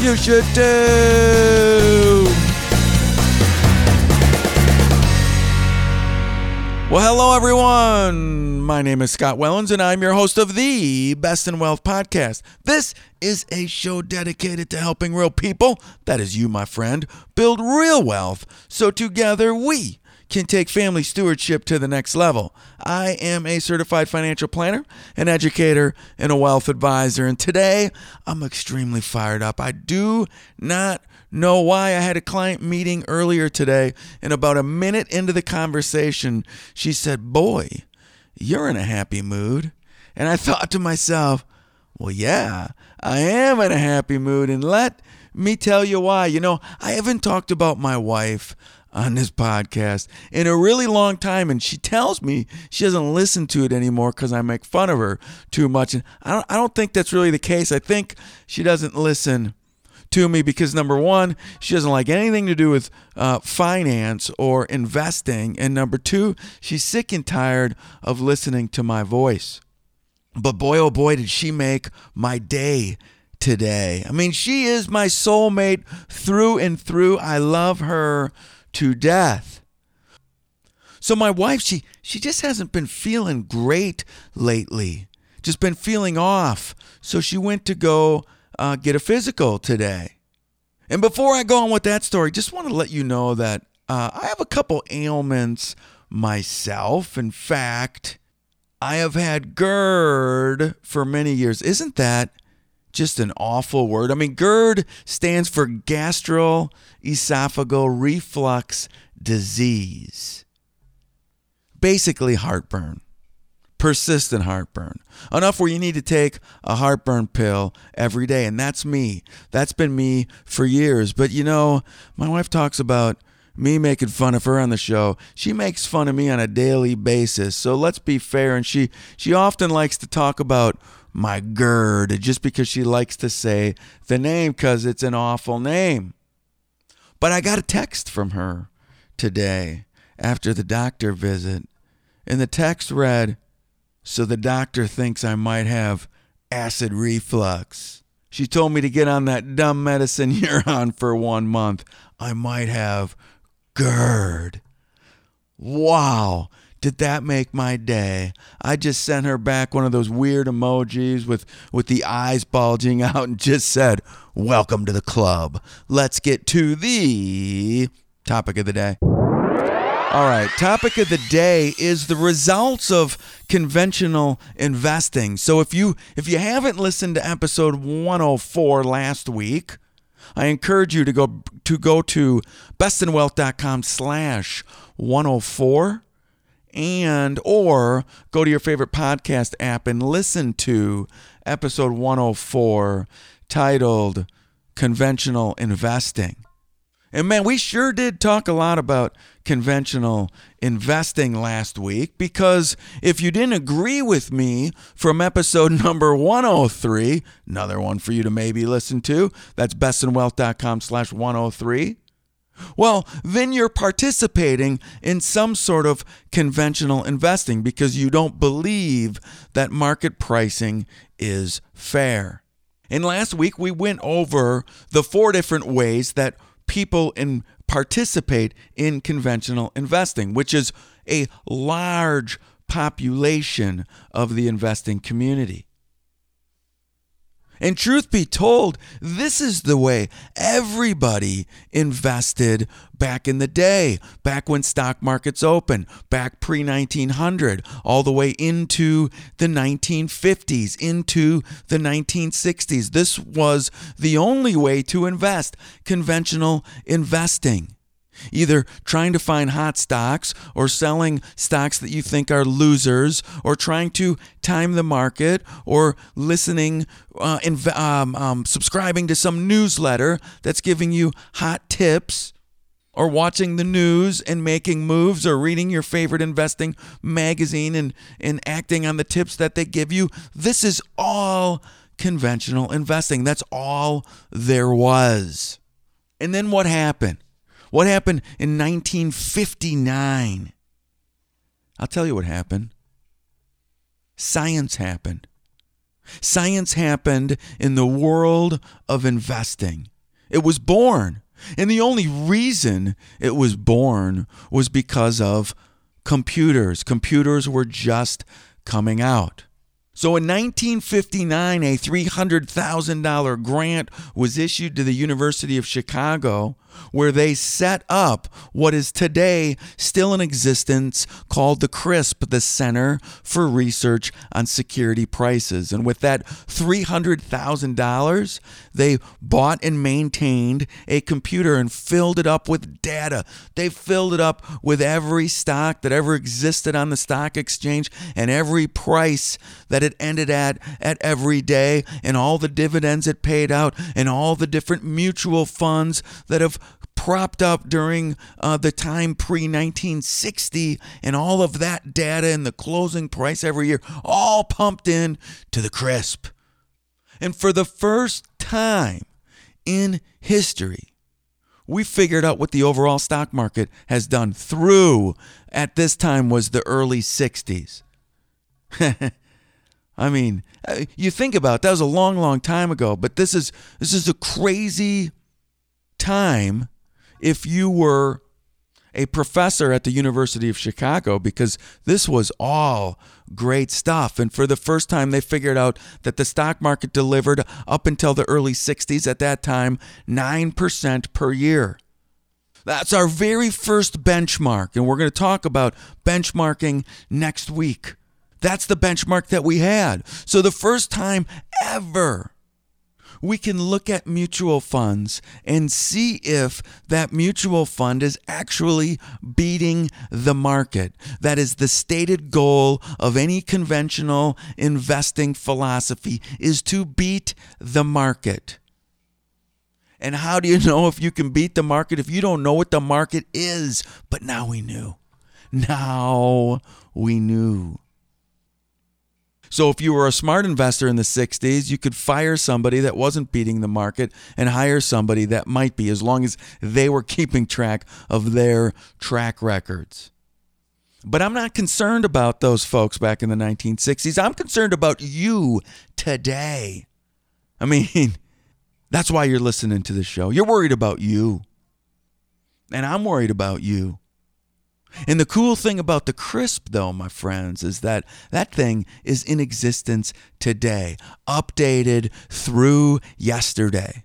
You should do. Well, hello, everyone. My name is Scott Wellens, and I'm your host of the Best in Wealth podcast. This is a show dedicated to helping real people, that is you, my friend, build real wealth so together we can take family stewardship to the next level. I am a certified financial planner, an educator, and a wealth advisor, and today I'm extremely fired up. I do not know why. I had a client meeting earlier today, and about a minute into the conversation, she said, Boy, you're in a happy mood. And I thought to myself, Well, yeah, I am in a happy mood, and let me tell you why. You know, I haven't talked about my wife on this podcast in a really long time and she tells me she doesn't listen to it anymore because I make fun of her too much and I don't, I don't think that's really the case I think she doesn't listen to me because number one, she doesn't like anything to do with uh, finance or investing, and number two, she's sick and tired of listening to my voice. But boy, oh boy, did she make my day today. I mean, she is my soulmate through and through. I love her to death. So my wife, she she just hasn't been feeling great lately. Just been feeling off. So she went to go uh, get a physical today. And before I go on with that story, just want to let you know that uh, I have a couple ailments myself. In fact, I have had GERD for many years. Isn't that just an awful word? I mean, GERD stands for gastroesophageal reflux disease. Basically, heartburn persistent heartburn. Enough where you need to take a heartburn pill every day. And that's me. That's been me for years. But you know, my wife talks about me making fun of her on the show. She makes fun of me on a daily basis. So let's be fair. And she, she often likes to talk about my GERD just because she likes to say the name because it's an awful name. But I got a text from her today after the doctor visit. And the text read, so the doctor thinks I might have acid reflux. She told me to get on that dumb medicine you're on for one month. I might have GERD. Wow, did that make my day? I just sent her back one of those weird emojis with, with the eyes bulging out and just said, Welcome to the club. Let's get to the topic of the day. All right, topic of the day is the results of conventional investing. So if you if you haven't listened to episode 104 last week, I encourage you to go to go to bestinwealth.com slash 104 and or go to your favorite podcast app and listen to episode 104 titled Conventional Investing. And man, we sure did talk a lot about conventional investing last week because if you didn't agree with me from episode number 103, another one for you to maybe listen to, that's bestinwealth.com slash 103. Well, then you're participating in some sort of conventional investing because you don't believe that market pricing is fair. And last week we went over the four different ways that people in participate in conventional investing, which is a large population of the investing community. And truth be told, this is the way everybody invested back in the day, back when stock markets opened, back pre 1900, all the way into the 1950s, into the 1960s. This was the only way to invest, conventional investing. Either trying to find hot stocks or selling stocks that you think are losers or trying to time the market or listening uh, inv- um, um, subscribing to some newsletter that's giving you hot tips or watching the news and making moves or reading your favorite investing magazine and, and acting on the tips that they give you. This is all conventional investing. That's all there was. And then what happened what happened in 1959? I'll tell you what happened. Science happened. Science happened in the world of investing. It was born. And the only reason it was born was because of computers. Computers were just coming out. So in 1959, a $300,000 grant was issued to the University of Chicago where they set up what is today still in existence called the CRSP, the Center for Research on Security Prices. And with that $300,000, they bought and maintained a computer and filled it up with data. They filled it up with every stock that ever existed on the stock exchange and every price that it ended at at every day and all the dividends it paid out and all the different mutual funds that have propped up during uh, the time pre 1960 and all of that data and the closing price every year all pumped in to the CRSP. And for the first time in history, we figured out what the overall stock market has done through at this time was the early 60s. I mean, uh, you think about it, that was a long, long time ago, but this is this is a crazy time if you were a professor at the University of Chicago because this was all great stuff. And for the first time, they figured out that the stock market delivered up until the early 60s, at that time, 9% per year. That's our very first benchmark. And we're going to talk about benchmarking next week. That's the benchmark that we had. So, the first time ever we can look at mutual funds and see if that mutual fund is actually beating the market. That is the stated goal of any conventional investing philosophy is to beat the market. And how do you know if you can beat the market if you don't know what the market is? But now we knew. Now we knew. So if you were a smart investor in the 60s, you could fire somebody that wasn't beating the market and hire somebody that might be, as long as they were keeping track of their track records. But I'm not concerned about those folks back in the 1960s. I'm concerned about you today. I mean, that's why you're listening to the show. You're worried about you. And I'm worried about you. And the cool thing about the CRSP, though, my friends, is that that thing is in existence today, updated through yesterday.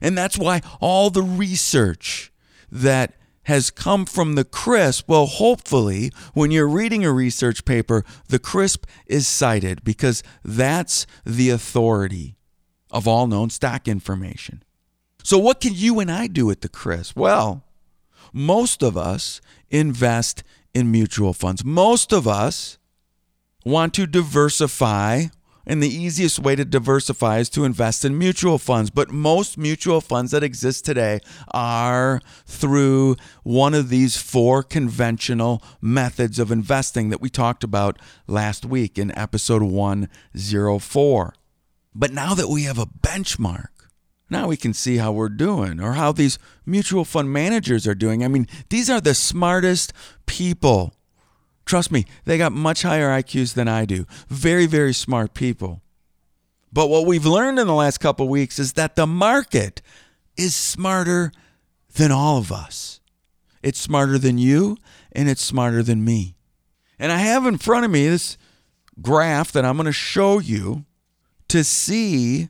And that's why all the research that has come from the CRSP. well, hopefully, when you're reading a research paper, the CRSP is cited because that's the authority of all known stock information. So, what can you and I do at the CRSP? Well, most of us invest in mutual funds. Most of us want to diversify, and the easiest way to diversify is to invest in mutual funds. But most mutual funds that exist today are through one of these four conventional methods of investing that we talked about last week in episode 104. But now that we have a benchmark, now we can see how we're doing or how these mutual fund managers are doing. I mean, these are the smartest people. Trust me, they got much higher IQs than I do. Very, very smart people. But what we've learned in the last couple weeks is that the market is smarter than all of us. It's smarter than you and it's smarter than me. And I have in front of me this graph that I'm going to show you to see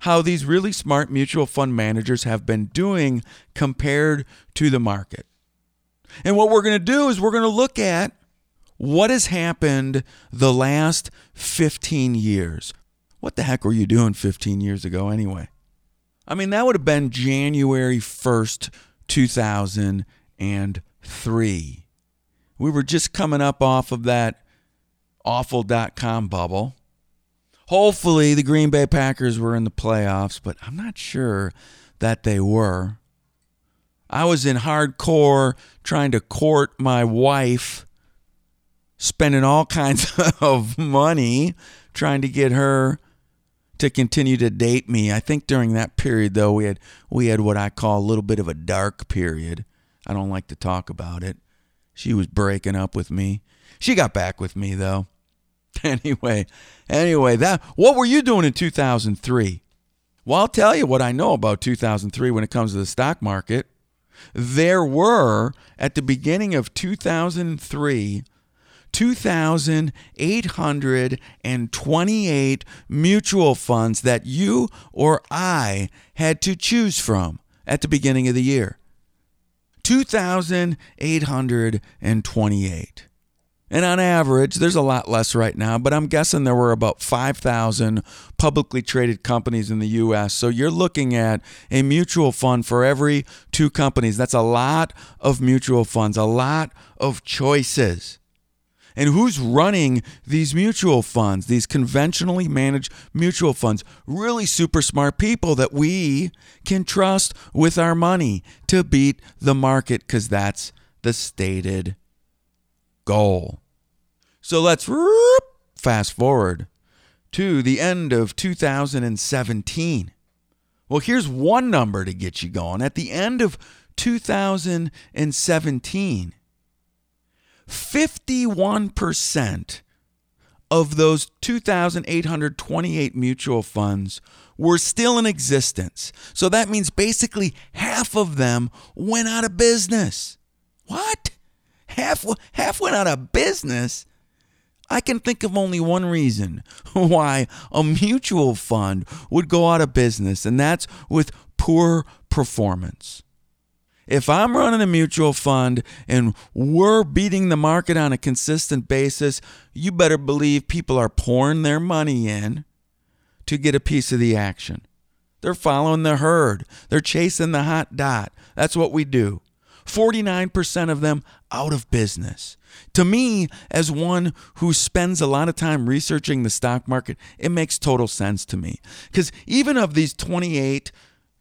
how these really smart mutual fund managers have been doing compared to the market. And what we're going to do is we're going to look at what has happened the last 15 years. What the heck were you doing 15 years ago anyway? I mean, that would have been January 1st, 2003. We were just coming up off of that awful dot com bubble. Hopefully, the Green Bay Packers were in the playoffs, but I'm not sure that they were. I was in hardcore trying to court my wife, spending all kinds of money trying to get her to continue to date me. I think during that period though we had we had what I call a little bit of a dark period. I don't like to talk about it. She was breaking up with me. She got back with me though. Anyway, anyway, that what were you doing in 2003? Well, I'll tell you what I know about 2003 when it comes to the stock market. There were at the beginning of 2003 2,828 mutual funds that you or I had to choose from at the beginning of the year. 2,828. And on average, there's a lot less right now, but I'm guessing there were about 5,000 publicly traded companies in the US. So you're looking at a mutual fund for every two companies. That's a lot of mutual funds, a lot of choices. And who's running these mutual funds, these conventionally managed mutual funds? Really super smart people that we can trust with our money to beat the market because that's the stated goal. So let's fast forward to the end of 2017. Well, here's one number to get you going. At the end of 2017, 51% of those 2,828 mutual funds were still in existence. So that means basically half of them went out of business. What? Half, half went out of business? I can think of only one reason why a mutual fund would go out of business, and that's with poor performance. If I'm running a mutual fund and we're beating the market on a consistent basis, you better believe people are pouring their money in to get a piece of the action. They're following the herd, they're chasing the hot dot. That's what we do. 49% of them out of business. To me, as one who spends a lot of time researching the stock market, it makes total sense to me. Because even of these 28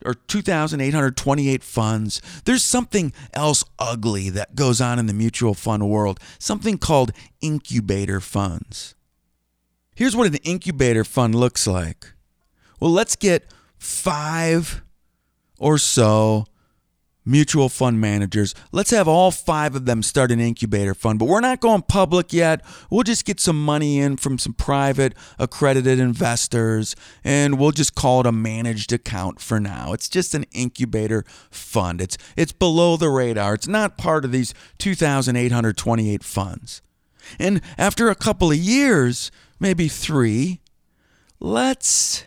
or 2,828 funds, there's something else ugly that goes on in the mutual fund world, something called incubator funds. Here's what an incubator fund looks like. Well, let's get five or so mutual fund managers. Let's have all five of them start an incubator fund, but we're not going public yet. We'll just get some money in from some private accredited investors and we'll just call it a managed account for now. It's just an incubator fund. It's it's below the radar. It's not part of these 2828 funds. And after a couple of years, maybe 3, let's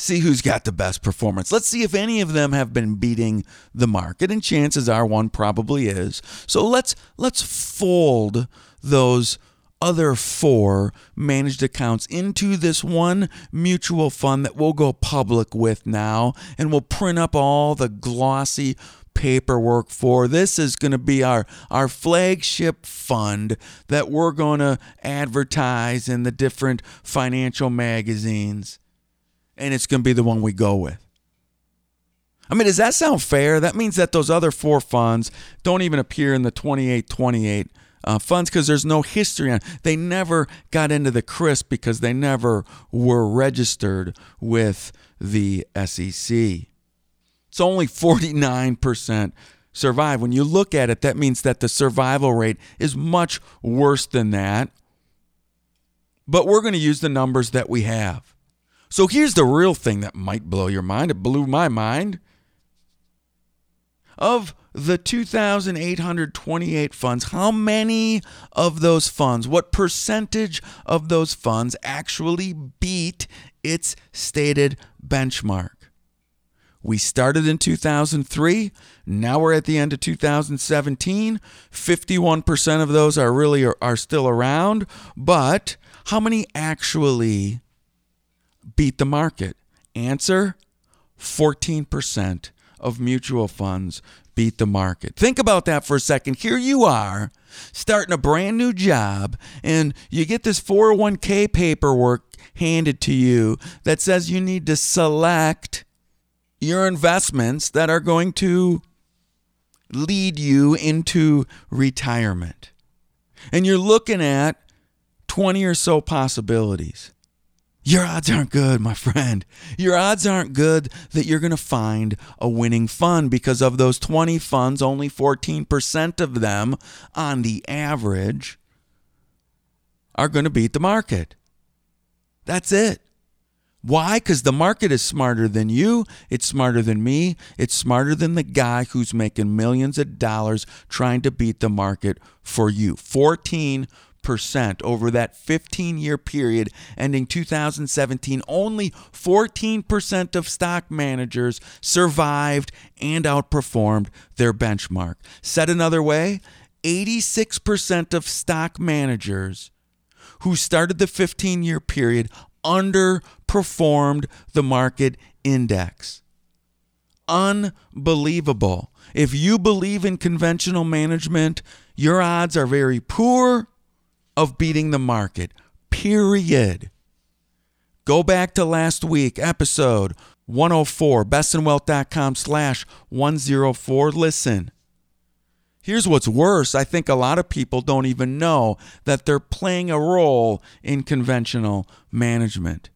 see who's got the best performance. Let's see if any of them have been beating the market and chances are one probably is. So let's let's fold those other four managed accounts into this one mutual fund that we'll go public with now and we'll print up all the glossy paperwork for. This is going to be our, our flagship fund that we're going to advertise in the different financial magazines and it's going to be the one we go with. I mean, does that sound fair? That means that those other four funds don't even appear in the 2828 uh, funds because there's no history on. They never got into the CRSP because they never were registered with the SEC. It's only 49% survive. When you look at it, that means that the survival rate is much worse than that. But we're going to use the numbers that we have. So here's the real thing that might blow your mind. It blew my mind. Of the 2,828 funds, how many of those funds, what percentage of those funds actually beat its stated benchmark? We started in 2003. Now we're at the end of 2017. 51% of those are really are still around, but how many actually beat the market? Answer 14% of mutual funds beat the market. Think about that for a second. Here you are starting a brand new job, and you get this 401k paperwork handed to you that says you need to select your investments that are going to lead you into retirement. And you're looking at 20 or so possibilities. Your odds aren't good, my friend. Your odds aren't good that you're going to find a winning fund because of those 20 funds, only 14% of them on the average are going to beat the market. That's it. Why? Because the market is smarter than you. It's smarter than me. It's smarter than the guy who's making millions of dollars trying to beat the market for you. 14 percent over that 15 year period ending 2017 only 14% of stock managers survived and outperformed their benchmark. Said another way 86% of stock managers who started the 15 year period underperformed the market index. Unbelievable. If you believe in conventional management your odds are very poor of beating the market. Period. Go back to last week, episode 104, bestinwealth.com slash 104. Listen. Here's what's worse. I think a lot of people don't even know that they're playing a role in conventional management.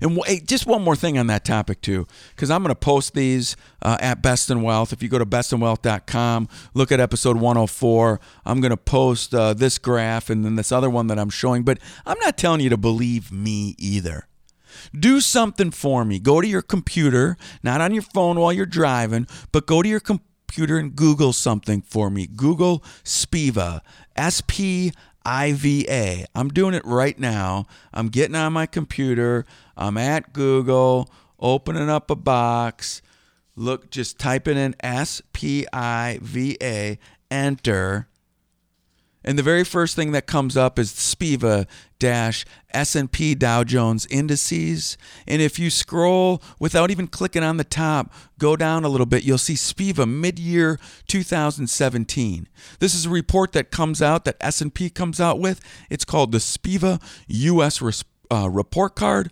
And hey, just one more thing on that topic too, because I'm going to post these uh, at Best in Wealth. If you go to bestinwealth.com, look at episode 104. I'm going to post uh, this graph and then this other one that I'm showing. But I'm not telling you to believe me either. Do something for me. Go to your computer, not on your phone while you're driving, but go to your computer and Google something for me. Google SPIVA, S P IVA. I'm doing it right now. I'm getting on my computer. I'm at Google, opening up a box. Look, just typing in S P I V A, enter. And the very first thing that comes up is SPIVA dash S&P Dow Jones indices. And if you scroll without even clicking on the top, go down a little bit, you'll see SPIVA mid-year 2017. This is a report that comes out that S&P comes out with. It's called the SPIVA US uh, report card.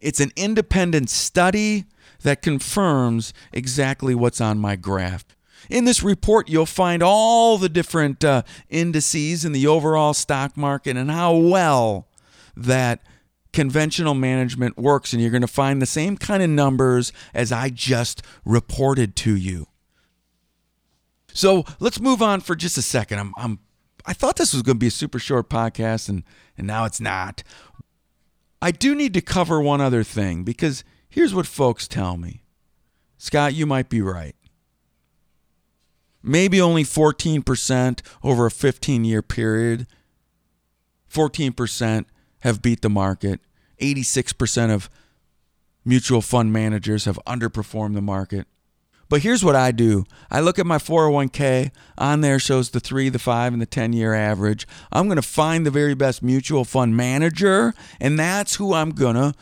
It's an independent study that confirms exactly what's on my graph. In this report, you'll find all the different uh, indices in the overall stock market and how well that conventional management works. And you're going to find the same kind of numbers as I just reported to you. So let's move on for just a second. I'm, I'm I thought this was going to be a super short podcast, and, and now it's not. I do need to cover one other thing because here's what folks tell me Scott, you might be right maybe only 14% over a 15 year period. 14% have beat the market. 86% of mutual fund managers have underperformed the market. But here's what I do I look at my 401k, on there shows the three, the five, and the 10 year average. I'm going to find the very best mutual fund manager, and that's who I'm going to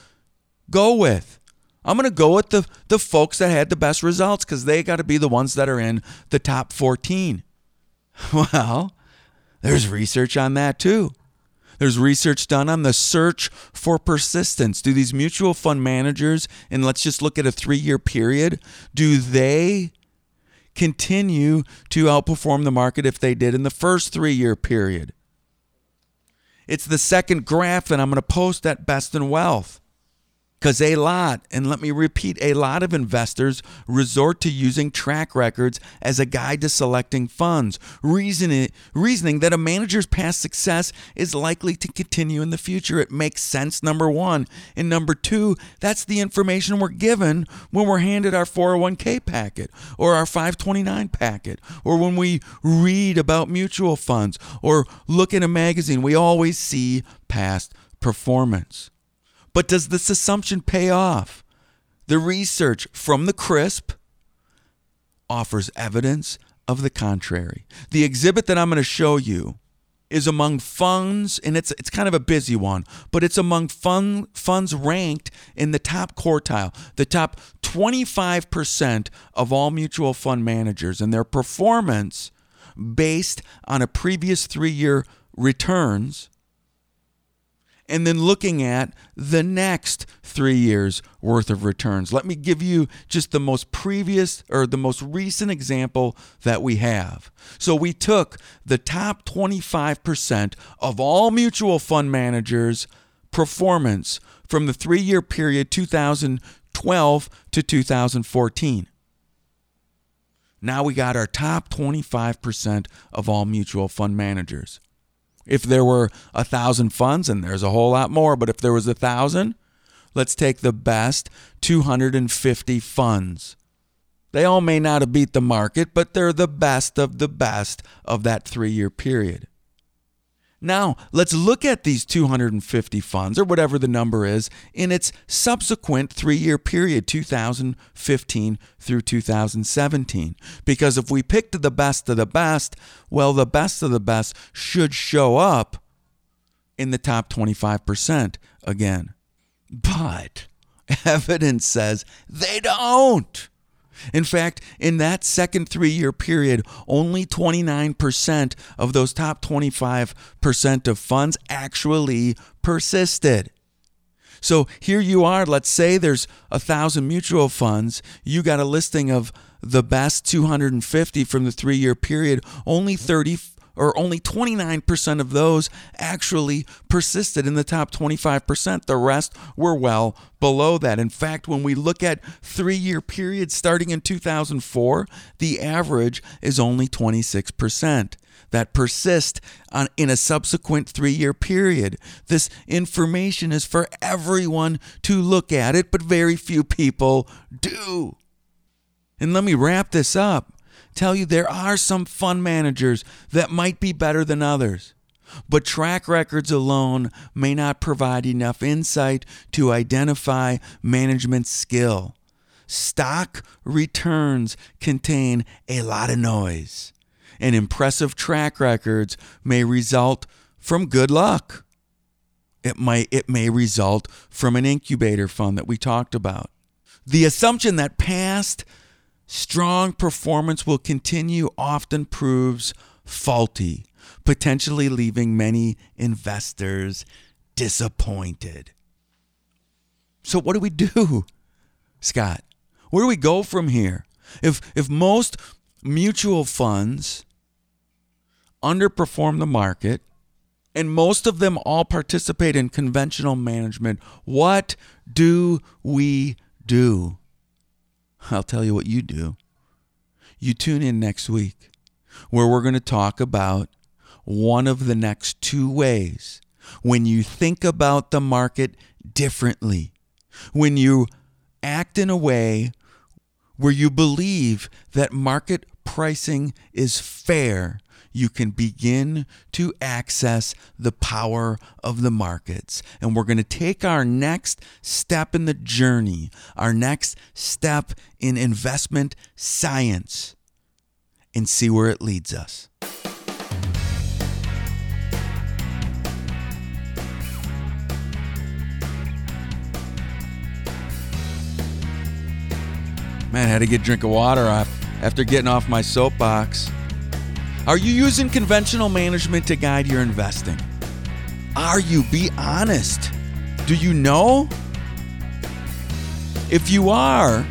go with. I'm going to go with the, the folks that had the best results because they got to be the ones that are in the top 14. Well, there's research on that too. There's research done on the search for persistence. Do these mutual fund managers, and let's just look at a three year period, do they continue to outperform the market if they did in the first three year period? It's the second graph that I'm going to post at Best in Wealth. Because a lot, and let me repeat, a lot of investors resort to using track records as a guide to selecting funds, reasoning, reasoning that a manager's past success is likely to continue in the future. It makes sense, number one. And number two, that's the information we're given when we're handed our 401k packet or our 529 packet or when we read about mutual funds or look in a magazine. We always see past performance. But does this assumption pay off? The research from the CRSP offers evidence of the contrary. The exhibit that I'm going to show you is among funds, and it's it's kind of a busy one, but it's among fund, funds ranked in the top quartile, the top 25% of all mutual fund managers, and their performance based on a previous three year returns and then looking at the next three years worth of returns. Let me give you just the most previous or the most recent example that we have. So we took the top 25% of all mutual fund managers' performance from the three year period 2012 to 2014. Now we got our top 25% of all mutual fund managers. If there were a thousand funds, and there's a whole lot more, but if there was a thousand, let's take the best 250 funds. They all may not have beat the market, but they're the best of the best of that three year period. Now, let's look at these 250 funds, or whatever the number is, in its subsequent three year period, 2015 through 2017. Because if we picked the best of the best, well, the best of the best should show up in the top 25% again. But evidence says they don't. In fact, in that second three year period, only 29% of those top 25% of funds actually persisted. So here you are, let's say there's a thousand mutual funds, you got a listing of the best 250 from the three year period, only 30 or only 29% of those actually persisted in the top 25%. The rest were well below that. In fact, when we look at three year periods starting in 2004, the average is only 26% that persist on, in a subsequent three year period. This information is for everyone to look at it, but very few people do. And let me wrap this up tell you there are some fund managers that might be better than others. But track records alone may not provide enough insight to identify management skill. Stock returns contain a lot of noise, and impressive track records may result from good luck. It might it may result from an incubator fund that we talked about. The assumption that past strong performance will continue often proves faulty, potentially leaving many investors disappointed. So, what do we do, Scott? Where do we go from here? If, if most mutual funds underperform the market, and most of them all participate in conventional management, what do we do? I'll tell you what you do. You tune in next week where we're going to talk about one of the next two ways when you think about the market differently, when you act in a way where you believe that market pricing is fair you can begin to access the power of the markets. And we're going to take our next step in the journey, our next step in investment science, and see where it leads us. Man, I had to get a drink of water after getting off my soapbox. Are you using conventional management to guide your investing? Are you? Be honest. Do you know? If you are,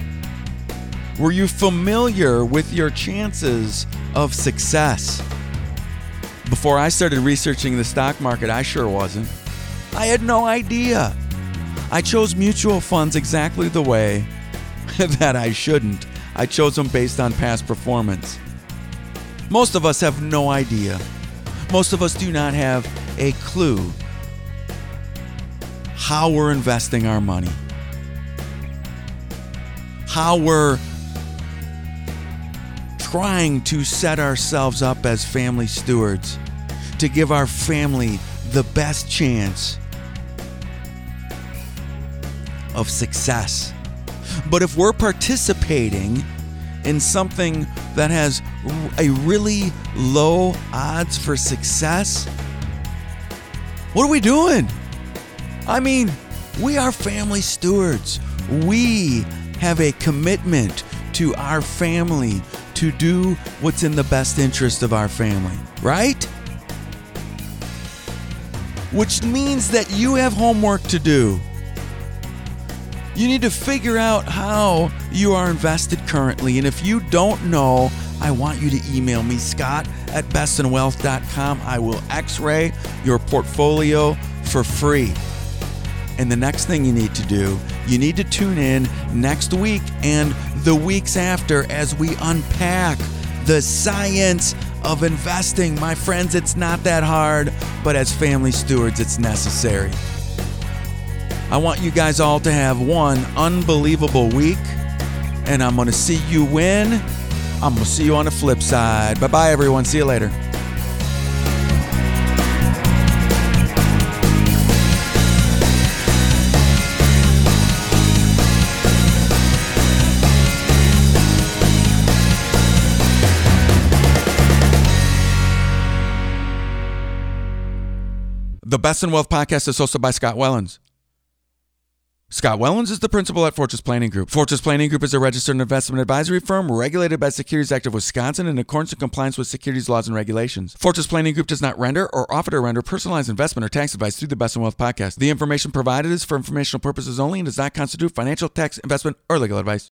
were you familiar with your chances of success? Before I started researching the stock market, I sure wasn't. I had no idea. I chose mutual funds exactly the way that I shouldn't. I chose them based on past performance. Most of us have no idea. Most of us do not have a clue how we're investing our money, how we're trying to set ourselves up as family stewards to give our family the best chance of success. But if we're participating in something that has a really low odds for success, What are we doing? I mean, we are family stewards. We have a commitment to our family to do what's in the best interest of our family, right? Which means that you have homework to do. You need to figure out how you are invested currently. And if you don't know, I want you to email me, Scott at bestinwealth.com. I will x ray your portfolio for free. And the next thing you need to do, you need to tune in next week and the weeks after as we unpack the science of investing. My friends, it's not that hard, but as family stewards, it's necessary. I want you guys all to have one unbelievable week, and I'm going to see you win. I'm going to see you on the flip side. Bye bye, everyone. See you later. The Best in Wealth podcast is hosted by Scott Wellens. Scott Wellens is the principal at Fortress Planning Group. Fortress Planning Group is a registered investment advisory firm regulated by Securities Act of Wisconsin in accordance and compliance with securities laws and regulations. Fortress Planning Group does not render or offer to render personalized investment or tax advice through the Best in Wealth podcast. The information provided is for informational purposes only and does not constitute financial, tax, investment, or legal advice.